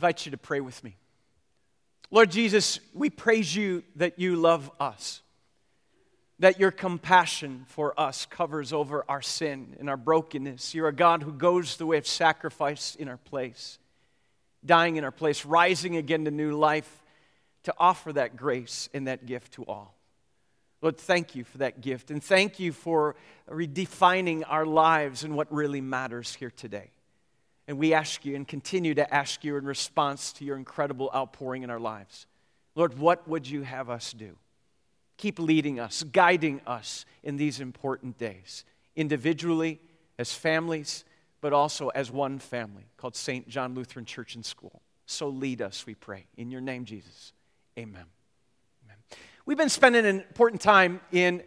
invite you to pray with me. Lord Jesus, we praise you that you love us, that your compassion for us covers over our sin and our brokenness. You're a God who goes the way of sacrifice in our place, dying in our place, rising again to new life to offer that grace and that gift to all. Lord, thank you for that gift, and thank you for redefining our lives and what really matters here today. And we ask you and continue to ask you in response to your incredible outpouring in our lives. Lord, what would you have us do? Keep leading us, guiding us in these important days, individually, as families, but also as one family called St. John Lutheran Church and School. So lead us, we pray. In your name, Jesus. Amen. Amen. We've been spending an important time in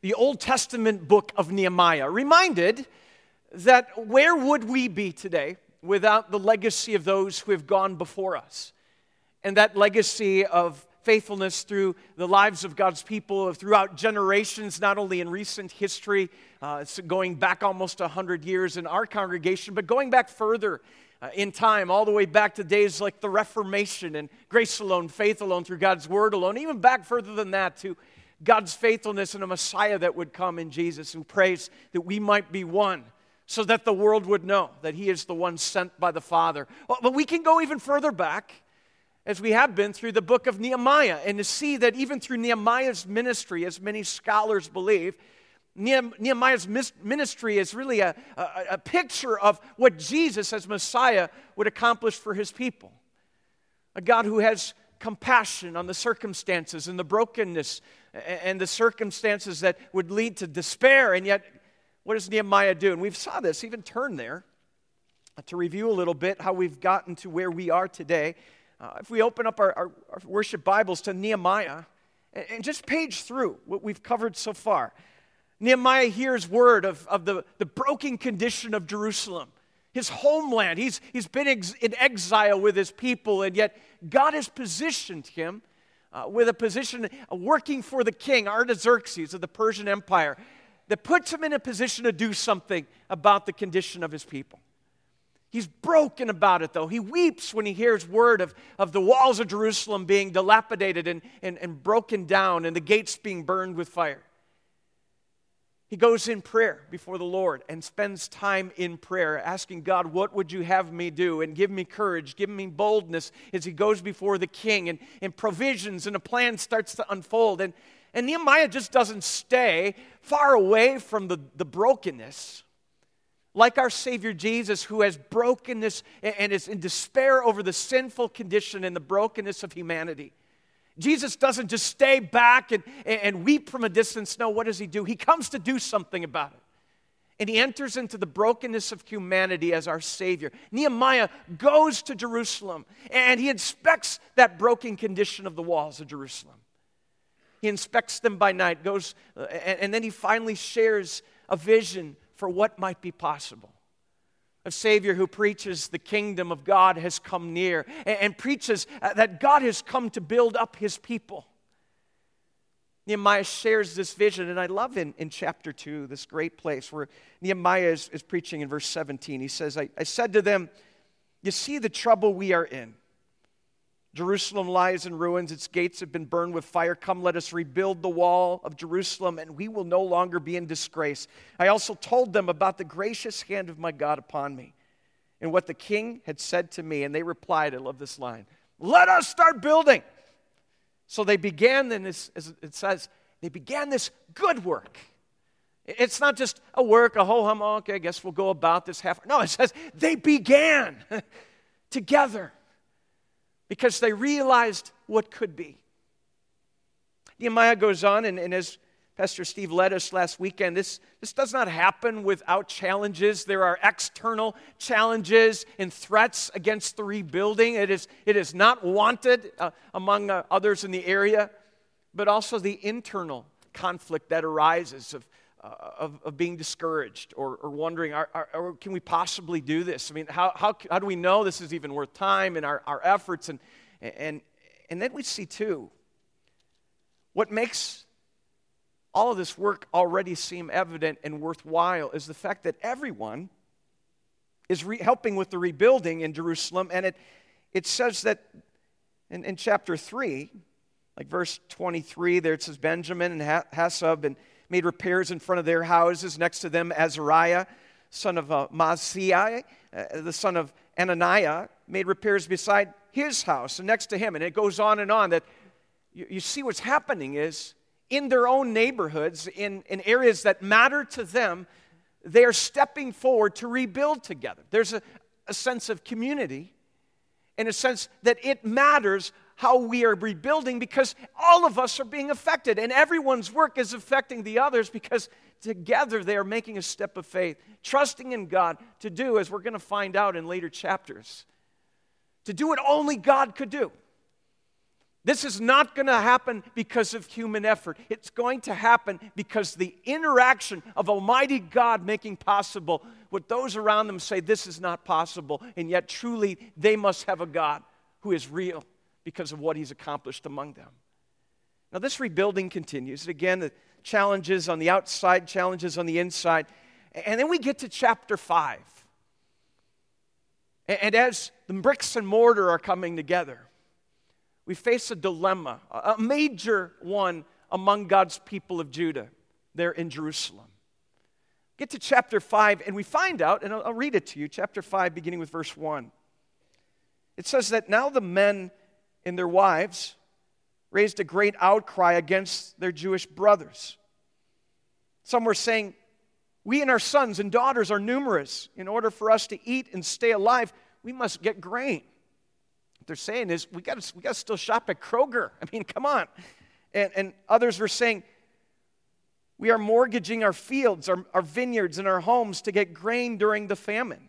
the Old Testament book of Nehemiah, reminded that where would we be today without the legacy of those who have gone before us. And that legacy of faithfulness through the lives of God's people throughout generations, not only in recent history, uh, going back almost 100 years in our congregation, but going back further uh, in time, all the way back to days like the Reformation and grace alone, faith alone, through God's word alone, even back further than that to God's faithfulness and a Messiah that would come in Jesus, who prays that we might be one so that the world would know that he is the one sent by the Father. Oh, but we can go even further back, as we have been through the book of Nehemiah, and to see that even through Nehemiah's ministry, as many scholars believe, Nehemiah's ministry is really a, a, a picture of what Jesus, as Messiah, would accomplish for his people. A God who has compassion on the circumstances and the brokenness and the circumstances that would lead to despair, and yet what does Nehemiah do? And we've saw this, even turn there uh, to review a little bit how we've gotten to where we are today. Uh, if we open up our, our, our, worship Bibles to Nehemiah and, and, just page through what we've covered so far, Nehemiah hears word of, of the, the broken condition of Jerusalem, his homeland. He's, he's been ex- in exile with his people, and yet God has positioned him. Uh, with a position uh, working for the king, Artaxerxes of the Persian Empire that puts him in a position to do something about the condition of his people. He's broken about it, though. He weeps when he hears word of, of the walls of Jerusalem being dilapidated and, and, and broken down and the gates being burned with fire. He goes in prayer before the Lord and spends time in prayer, asking God, What would you have me do? And give me courage, give me boldness as he goes before the king. And, and provisions and a plan starts to unfold. And, and Nehemiah just doesn't stay far away from the, the brokenness. Like our Savior Jesus, who has brokenness and is in despair over the sinful condition and the brokenness of humanity. Jesus doesn't just stay back and, and weep from a distance. No, what does he do? He comes to do something about it. And he enters into the brokenness of humanity as our Savior. Nehemiah goes to Jerusalem and he inspects that broken condition of the walls of Jerusalem. He inspects them by night, goes, uh, and, and then he finally shares a vision for what might be possible. A Savior who preaches the kingdom of God has come near and, and preaches uh, that God has come to build up his people. Nehemiah shares this vision, and I love in, in chapter 2, this great place where Nehemiah is, is preaching in verse 17. He says, I, I said to them, You see the trouble we are in. Jerusalem lies in ruins, its gates have been burned with fire. Come, let us rebuild the wall of Jerusalem, and we will no longer be in disgrace. I also told them about the gracious hand of my God upon me and what the king had said to me. And they replied, I love this line, let us start building. So they began, then as it says, they began this good work. It's not just a work, a ho hum, oh, okay, I guess we'll go about this half. No, it says they began together because they realized what could be. Nehemiah goes on, and, and as Pastor Steve led us last weekend, this, this does not happen without challenges. There are external challenges and threats against the rebuilding. It is, it is not wanted uh, among uh, others in the area, but also the internal conflict that arises of, Uh, of, of, being discouraged or, or wondering, are, are, can we possibly do this? I mean, how, how, how do we know this is even worth time and our, our efforts? And, and, and then we see, too, what makes all of this work already seem evident and worthwhile is the fact that everyone is re- helping with the rebuilding in Jerusalem, and it, it says that in, in chapter 3, like verse 23, there it says Benjamin and Hasshub and made repairs in front of their houses. Next to them, Azariah, son of uh, uh, the son of Ananiah, made repairs beside his house and next to him. And it goes on and on that you, you see what's happening is in their own neighborhoods, in, in areas that matter to them, they are stepping forward to rebuild together. There's a, a sense of community in a sense that it matters how we are rebuilding because all of us are being affected and everyone's work is affecting the others because together they are making a step of faith, trusting in God to do, as we're going to find out in later chapters, to do what only God could do. This is not going to happen because of human effort. It's going to happen because the interaction of Almighty God making possible what those around them say this is not possible, and yet truly they must have a God who is real because of what He's accomplished among them. Now, this rebuilding continues. Again, the challenges on the outside, challenges on the inside. And then we get to chapter 5. And as the bricks and mortar are coming together, we face a dilemma, a major one among God's people of Judah there in Jerusalem. Get to chapter 5, and we find out, and I'll read it to you, chapter 5, beginning with verse 1. It says that now the men and their wives raised a great outcry against their Jewish brothers. Some were saying, We and our sons and daughters are numerous. In order for us to eat and stay alive, we must get grain What they're saying is we got we to still shop at Kroger. I mean, come on. And, and others were saying we are mortgaging our fields, our, our vineyards, and our homes to get grain during the famine.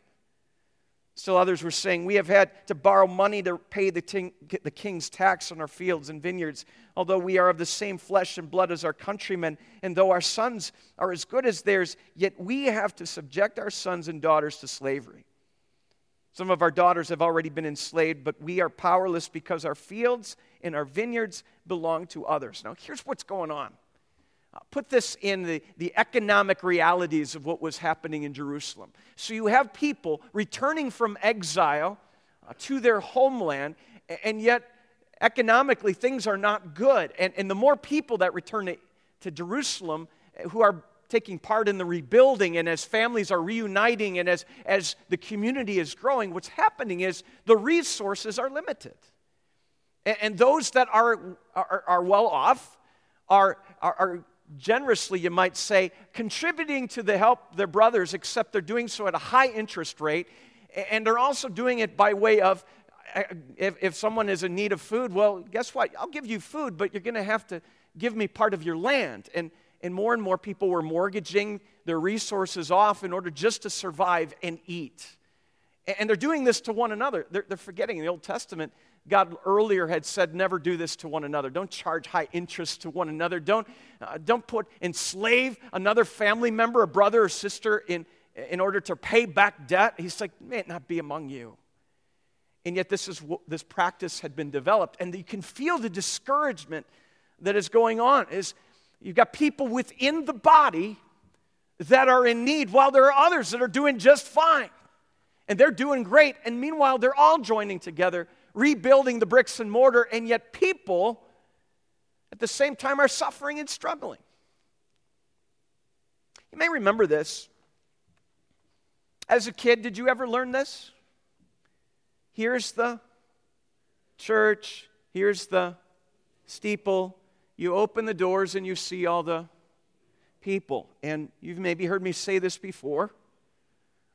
Still, others were saying we have had to borrow money to pay the, ting, the king's tax on our fields and vineyards, although we are of the same flesh and blood as our countrymen, and though our sons are as good as theirs, yet we have to subject our sons and daughters to slavery. Some of our daughters have already been enslaved, but we are powerless because our fields and our vineyards belong to others. Now, here's what's going on. Put this in the, the economic realities of what was happening in Jerusalem. So, you have people returning from exile uh, to their homeland, and yet economically things are not good. And, and the more people that return to, to Jerusalem uh, who are taking part in the rebuilding and as families are reuniting and as, as the community is growing, what's happening is the resources are limited. And, and those that are, are, are well off are, are, are generously, you might say, contributing to the help their brothers, except they're doing so at a high interest rate. And they're also doing it by way of if, if someone is in need of food, well, guess what? I'll give you food, but you're going to have to give me part of your land. And and more and more people were mortgaging their resources off in order just to survive and eat. And they're doing this to one another. They're, they're forgetting in the Old Testament, God earlier had said, never do this to one another. Don't charge high interest to one another. Don't, uh, don't put enslave another family member, a brother or sister, in, in order to pay back debt. He's like, may it not be among you. And yet, this, is, this practice had been developed. And you can feel the discouragement that is going on. Is You've got people within the body that are in need, while there are others that are doing just fine. And they're doing great. And meanwhile, they're all joining together, rebuilding the bricks and mortar, and yet people at the same time are suffering and struggling. You may remember this. As a kid, did you ever learn this? Here's the church, here's the steeple, you open the doors and you see all the people. And you've maybe heard me say this before.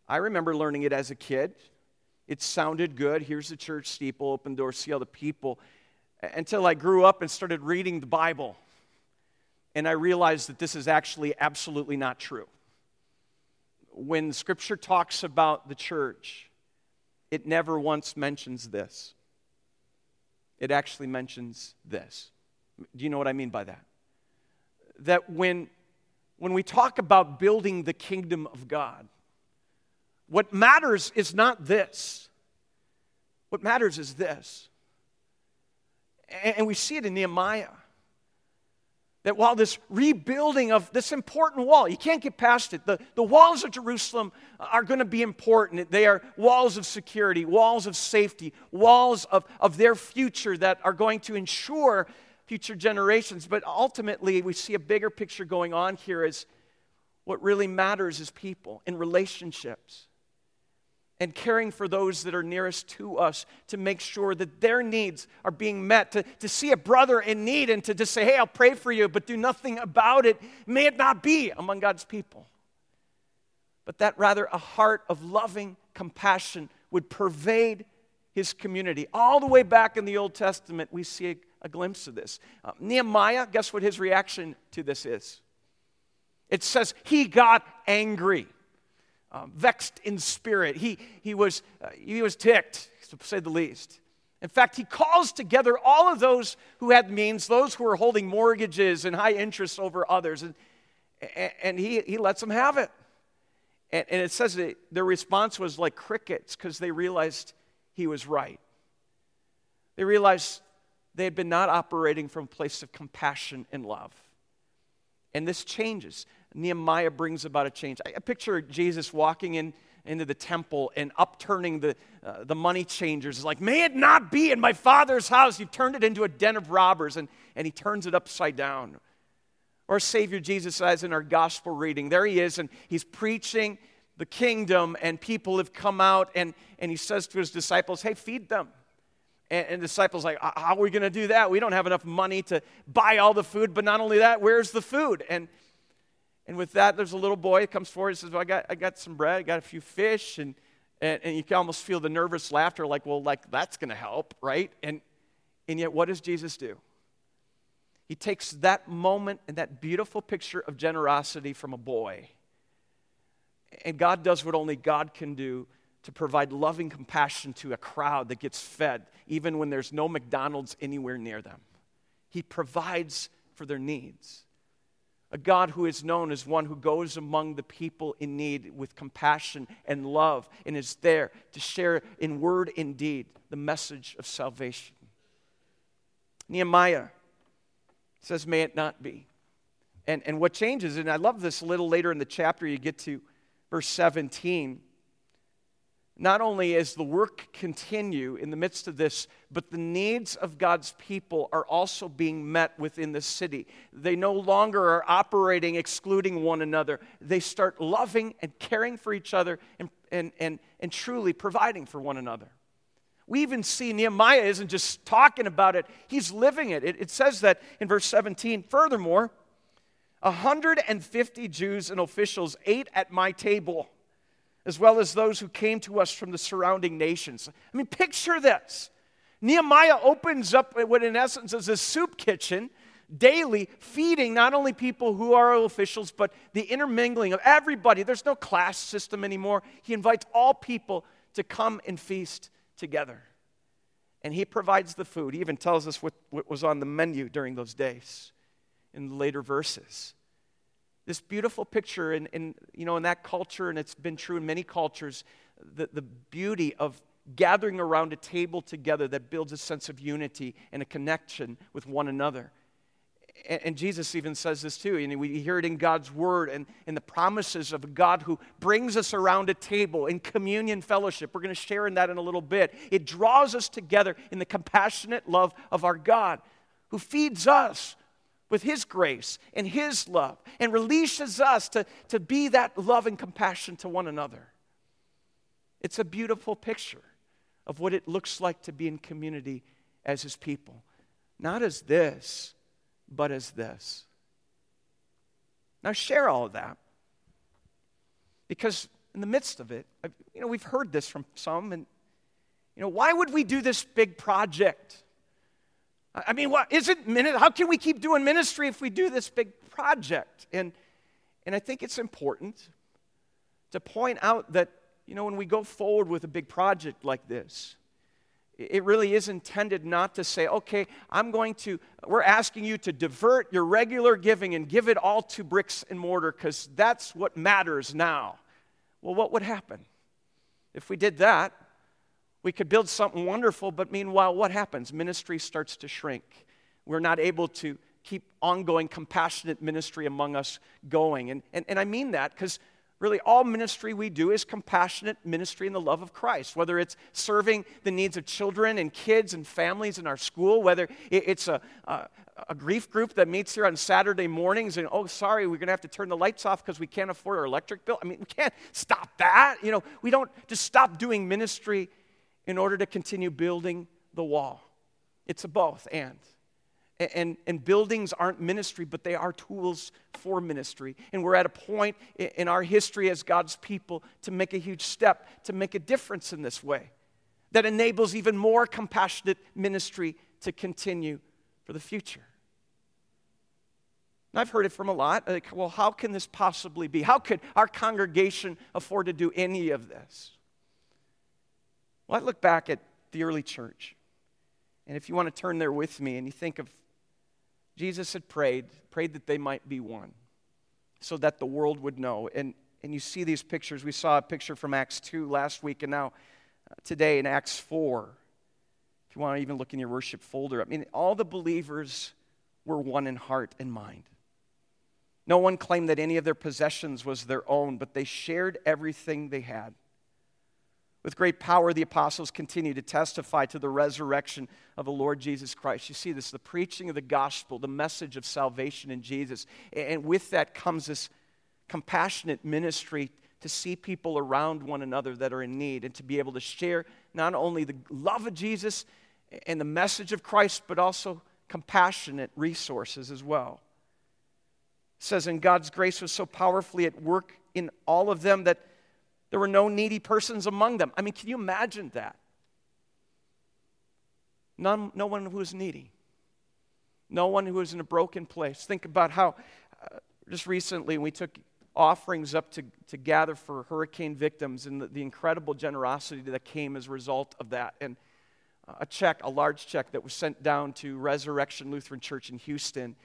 I remember learning it as a kid. It sounded good. Here's the church steeple, open door, see all the people. Until I grew up and started reading the Bible. And I realized that this is actually absolutely not true. When scripture talks about the church, it never once mentions this. It actually mentions this. Do you know what I mean by that? That when, when we talk about building the kingdom of God, what matters is not this. What matters is this. And we see it in Nehemiah. that while this rebuilding of this important wall, you can't get past it. The, the walls of Jerusalem are going to be important. They are walls of security, walls of safety, walls of, of their future that are going to ensure future generations. But ultimately, we see a bigger picture going on here is what really matters is people in relationships and caring for those that are nearest to us to make sure that their needs are being met. To, to see a brother in need and to just say, hey, I'll pray for you, but do nothing about it, may it not be among God's people. But that rather a heart of loving compassion would pervade his community. All the way back in the Old Testament, we see a, a glimpse of this. Uh, Nehemiah, guess what his reaction to this is? It says, he got angry um, vexed in spirit. He, he, was, uh, he was ticked, to say the least. In fact, he calls together all of those who had means, those who were holding mortgages and high interest over others, and, and he, he lets them have it. And, and it says that their response was like crickets because they realized he was right. They realized they had been not operating from a place of compassion and love. And this changes. Nehemiah brings about a change. I picture Jesus walking in into the temple and upturning the, uh, the money changers. It's like, may it not be in my father's house. You've turned it into a den of robbers, and, and he turns it upside down. Or Savior Jesus says in our gospel reading, there he is, and he's preaching the kingdom, and people have come out, and, and he says to his disciples, hey, feed them. And, and disciples like, how are we going to do that? We don't have enough money to buy all the food, but not only that, where's the food? And and with that, there's a little boy that comes forward and says, Well, I got, I got some bread, I got a few fish. And, and, and you can almost feel the nervous laughter, like, Well, like, that's going to help, right? And, and yet, what does Jesus do? He takes that moment and that beautiful picture of generosity from a boy. And God does what only God can do to provide loving compassion to a crowd that gets fed, even when there's no McDonald's anywhere near them. He provides for their needs a God who is known as one who goes among the people in need with compassion and love and is there to share in word and deed the message of salvation. Nehemiah says, May it not be. And, and what changes, and I love this a little later in the chapter, you get to verse 17 not only is the work continue in the midst of this, but the needs of God's people are also being met within the city. They no longer are operating excluding one another. They start loving and caring for each other and, and, and, and truly providing for one another. We even see Nehemiah isn't just talking about it, he's living it. It, it says that in verse 17. Furthermore, 150 Jews and officials ate at my table as well as those who came to us from the surrounding nations. I mean, picture this. Nehemiah opens up what, in essence, is a soup kitchen daily, feeding not only people who are officials, but the intermingling of everybody. There's no class system anymore. He invites all people to come and feast together. And he provides the food. He even tells us what, what was on the menu during those days in the later verses this beautiful picture in, in, you know, in that culture, and it's been true in many cultures, the, the beauty of gathering around a table together that builds a sense of unity and a connection with one another. And, and Jesus even says this too, and we hear it in God's word and in the promises of a God who brings us around a table in communion fellowship. We're going to share in that in a little bit. It draws us together in the compassionate love of our God who feeds us with His grace and His love and releases us to, to be that love and compassion to one another. It's a beautiful picture of what it looks like to be in community as His people. Not as this, but as this. Now, share all of that because in the midst of it, you know, we've heard this from some, and you know, why would we do this big project? I mean, what is it? How can we keep doing ministry if we do this big project? And, and I think it's important to point out that, you know, when we go forward with a big project like this, it really is intended not to say, okay, I'm going to, we're asking you to divert your regular giving and give it all to bricks and mortar because that's what matters now. Well, what would happen? If we did that, we could build something wonderful, but meanwhile, what happens? Ministry starts to shrink. We're not able to keep ongoing compassionate ministry among us going. And, and, and I mean that because really all ministry we do is compassionate ministry in the love of Christ, whether it's serving the needs of children and kids and families in our school, whether it's a, a, a grief group that meets here on Saturday mornings and, oh, sorry, we're going to have to turn the lights off because we can't afford our electric bill. I mean, we can't stop that. You know, we don't just stop doing ministry in order to continue building the wall. It's a both and. And, and buildings aren't ministry, but they are tools for ministry. And we're at a point in our history as God's people to make a huge step, to make a difference in this way that enables even more compassionate ministry to continue for the future. And I've heard it from a lot. Like, well, how can this possibly be? How could our congregation afford to do any of this? Well, I look back at the early church. And if you want to turn there with me and you think of Jesus had prayed, prayed that they might be one so that the world would know. And, and you see these pictures. We saw a picture from Acts 2 last week, and now uh, today in Acts 4. If you want to even look in your worship folder, I mean, all the believers were one in heart and mind. No one claimed that any of their possessions was their own, but they shared everything they had. With great power, the apostles continue to testify to the resurrection of the Lord Jesus Christ. You see this, the preaching of the gospel, the message of salvation in Jesus. And with that comes this compassionate ministry to see people around one another that are in need and to be able to share not only the love of Jesus and the message of Christ, but also compassionate resources as well. It says, And God's grace was so powerfully at work in all of them that there were no needy persons among them. I mean, can you imagine that? None, no one who was needy. No one who was in a broken place. Think about how uh, just recently we took offerings up to, to gather for hurricane victims and the, the incredible generosity that came as a result of that. And a check, a large check that was sent down to Resurrection Lutheran Church in Houston.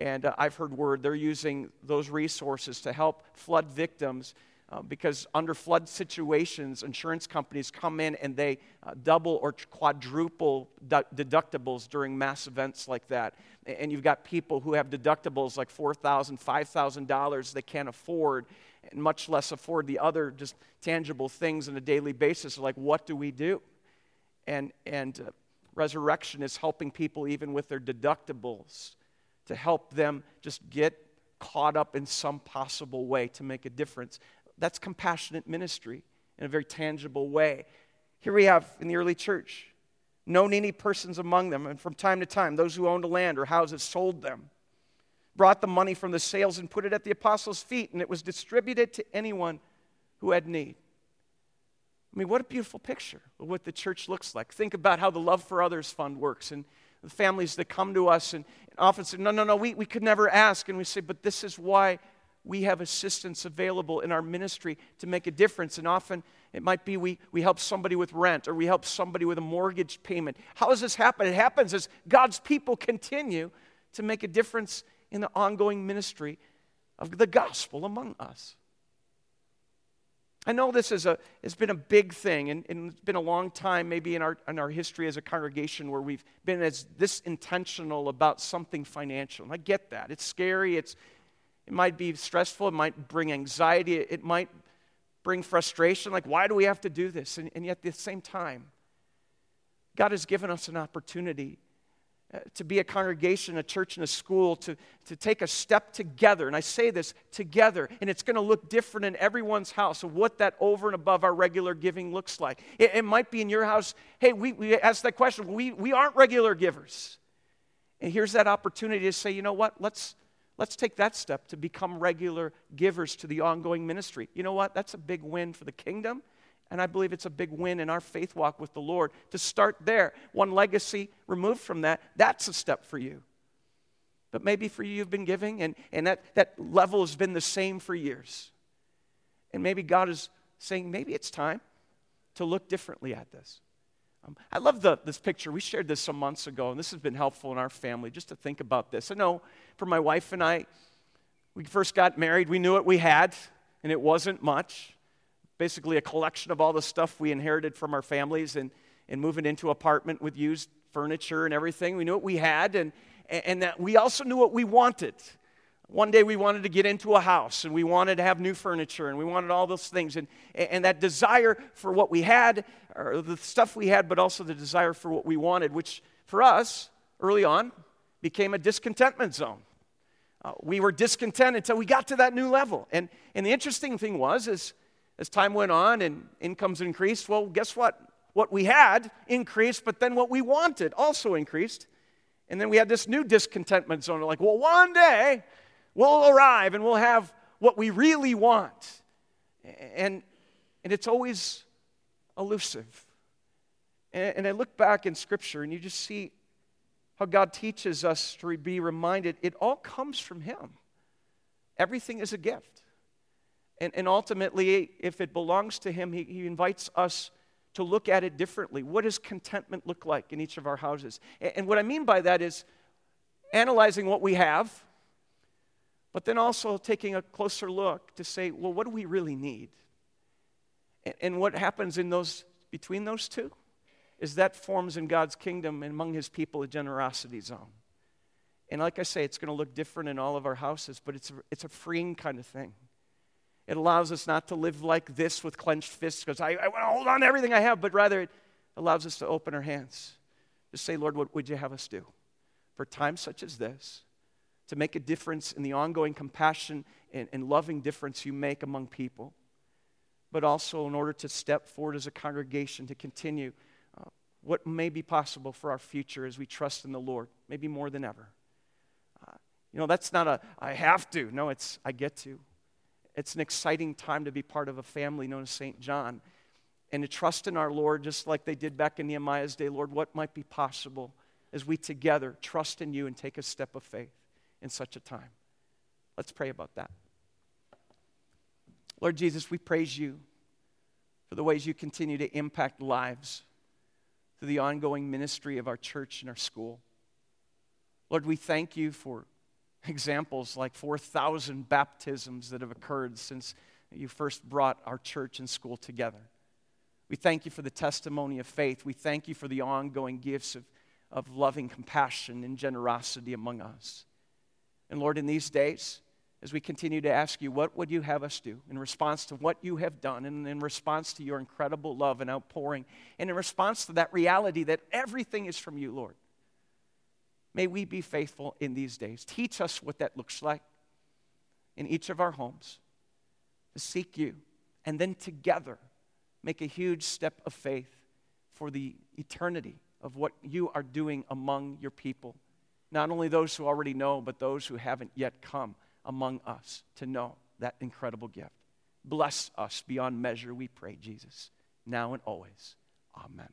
And uh, I've heard word they're using those resources to help flood victims uh, because under flood situations, insurance companies come in and they uh, double or quadruple du- deductibles during mass events like that. And you've got people who have deductibles like $4,000, $5,000 they can't afford, and much less afford the other just tangible things on a daily basis. Like, what do we do? And, and uh, resurrection is helping people even with their deductibles to help them just get caught up in some possible way to make a difference that's compassionate ministry in a very tangible way. Here we have in the early church no needy persons among them, and from time to time, those who owned a land or houses sold them, brought the money from the sales and put it at the apostles' feet, and it was distributed to anyone who had need. I mean, what a beautiful picture of what the church looks like. Think about how the Love for Others Fund works and the families that come to us and often say, No, no, no, we, we could never ask. And we say, But this is why we have assistance available in our ministry to make a difference. And often it might be we, we help somebody with rent or we help somebody with a mortgage payment. How does this happen? It happens as God's people continue to make a difference in the ongoing ministry of the gospel among us. I know this is a, has been a big thing, and, and, it's been a long time, maybe in our, in our history as a congregation, where we've been as this intentional about something financial. And I get that. It's scary, it's, it might be stressful. It might bring anxiety. It might bring frustration. Like, why do we have to do this? And, and yet, at the same time, God has given us an opportunity uh, to be a congregation, a church, and a school, to, to take a step together. And I say this together, and it's going to look different in everyone's house of what that over and above our regular giving looks like. It, it might be in your house, hey, we, we ask that question. We, we aren't regular givers. And here's that opportunity to say, you know what? Let's, Let's take that step to become regular givers to the ongoing ministry. You know what? That's a big win for the kingdom. And I believe it's a big win in our faith walk with the Lord to start there. One legacy removed from that, that's a step for you. But maybe for you, you've been giving, and, and that, that level has been the same for years. And maybe God is saying, maybe it's time to look differently at this. Um, I love the, this picture. We shared this some months ago, and this has been helpful in our family just to think about this. I know for my wife and I, we first got married, we knew what we had, and it wasn't much. Basically, a collection of all the stuff we inherited from our families and, and moving into an apartment with used furniture and everything. We knew what we had, and, and that we also knew what we wanted. One day we wanted to get into a house and we wanted to have new furniture and we wanted all those things. And, and that desire for what we had, or the stuff we had, but also the desire for what we wanted, which for us, early on, became a discontentment zone. Uh, we were discontent until we got to that new level. And, and the interesting thing was, is as time went on and incomes increased, well, guess what? What we had increased, but then what we wanted also increased. And then we had this new discontentment zone. Like, well, one day we'll arrive and we'll have what we really want. And, and it's always elusive. And, and I look back in Scripture and you just see how God teaches us to be reminded it all comes from Him. Everything is a gift. And, and ultimately, if it belongs to Him, he, he invites us to look at it differently. What does contentment look like in each of our houses? And, and what I mean by that is analyzing what we have, but then also taking a closer look to say, well, what do we really need? And, and what happens in those between those two is that forms in God's kingdom and among his people a generosity zone. And like I say, it's going to look different in all of our houses, but it's a, it's a freeing kind of thing. It allows us not to live like this with clenched fists because I, I want to hold on to everything I have, but rather it allows us to open our hands. To say, Lord, what would you have us do? For times such as this, to make a difference in the ongoing compassion and, and loving difference you make among people, but also in order to step forward as a congregation to continue uh, what may be possible for our future as we trust in the Lord, maybe more than ever. Uh, you know, that's not a I have to. No, it's I get to. It's an exciting time to be part of a family known as St. John and to trust in our Lord just like they did back in Nehemiah's day. Lord, what might be possible as we together trust in you and take a step of faith in such a time? Let's pray about that. Lord Jesus, we praise you for the ways you continue to impact lives through the ongoing ministry of our church and our school. Lord, we thank you for examples like 4,000 baptisms that have occurred since you first brought our church and school together. We thank you for the testimony of faith. We thank you for the ongoing gifts of, of loving compassion and generosity among us. And Lord, in these days, as we continue to ask you, what would you have us do in response to what you have done, and in response to your incredible love and outpouring, and in response to that reality that everything is from you, Lord? May we be faithful in these days. Teach us what that looks like in each of our homes to seek you, and then together make a huge step of faith for the eternity of what you are doing among your people. Not only those who already know, but those who haven't yet come among us to know that incredible gift. Bless us beyond measure, we pray, Jesus, now and always. Amen.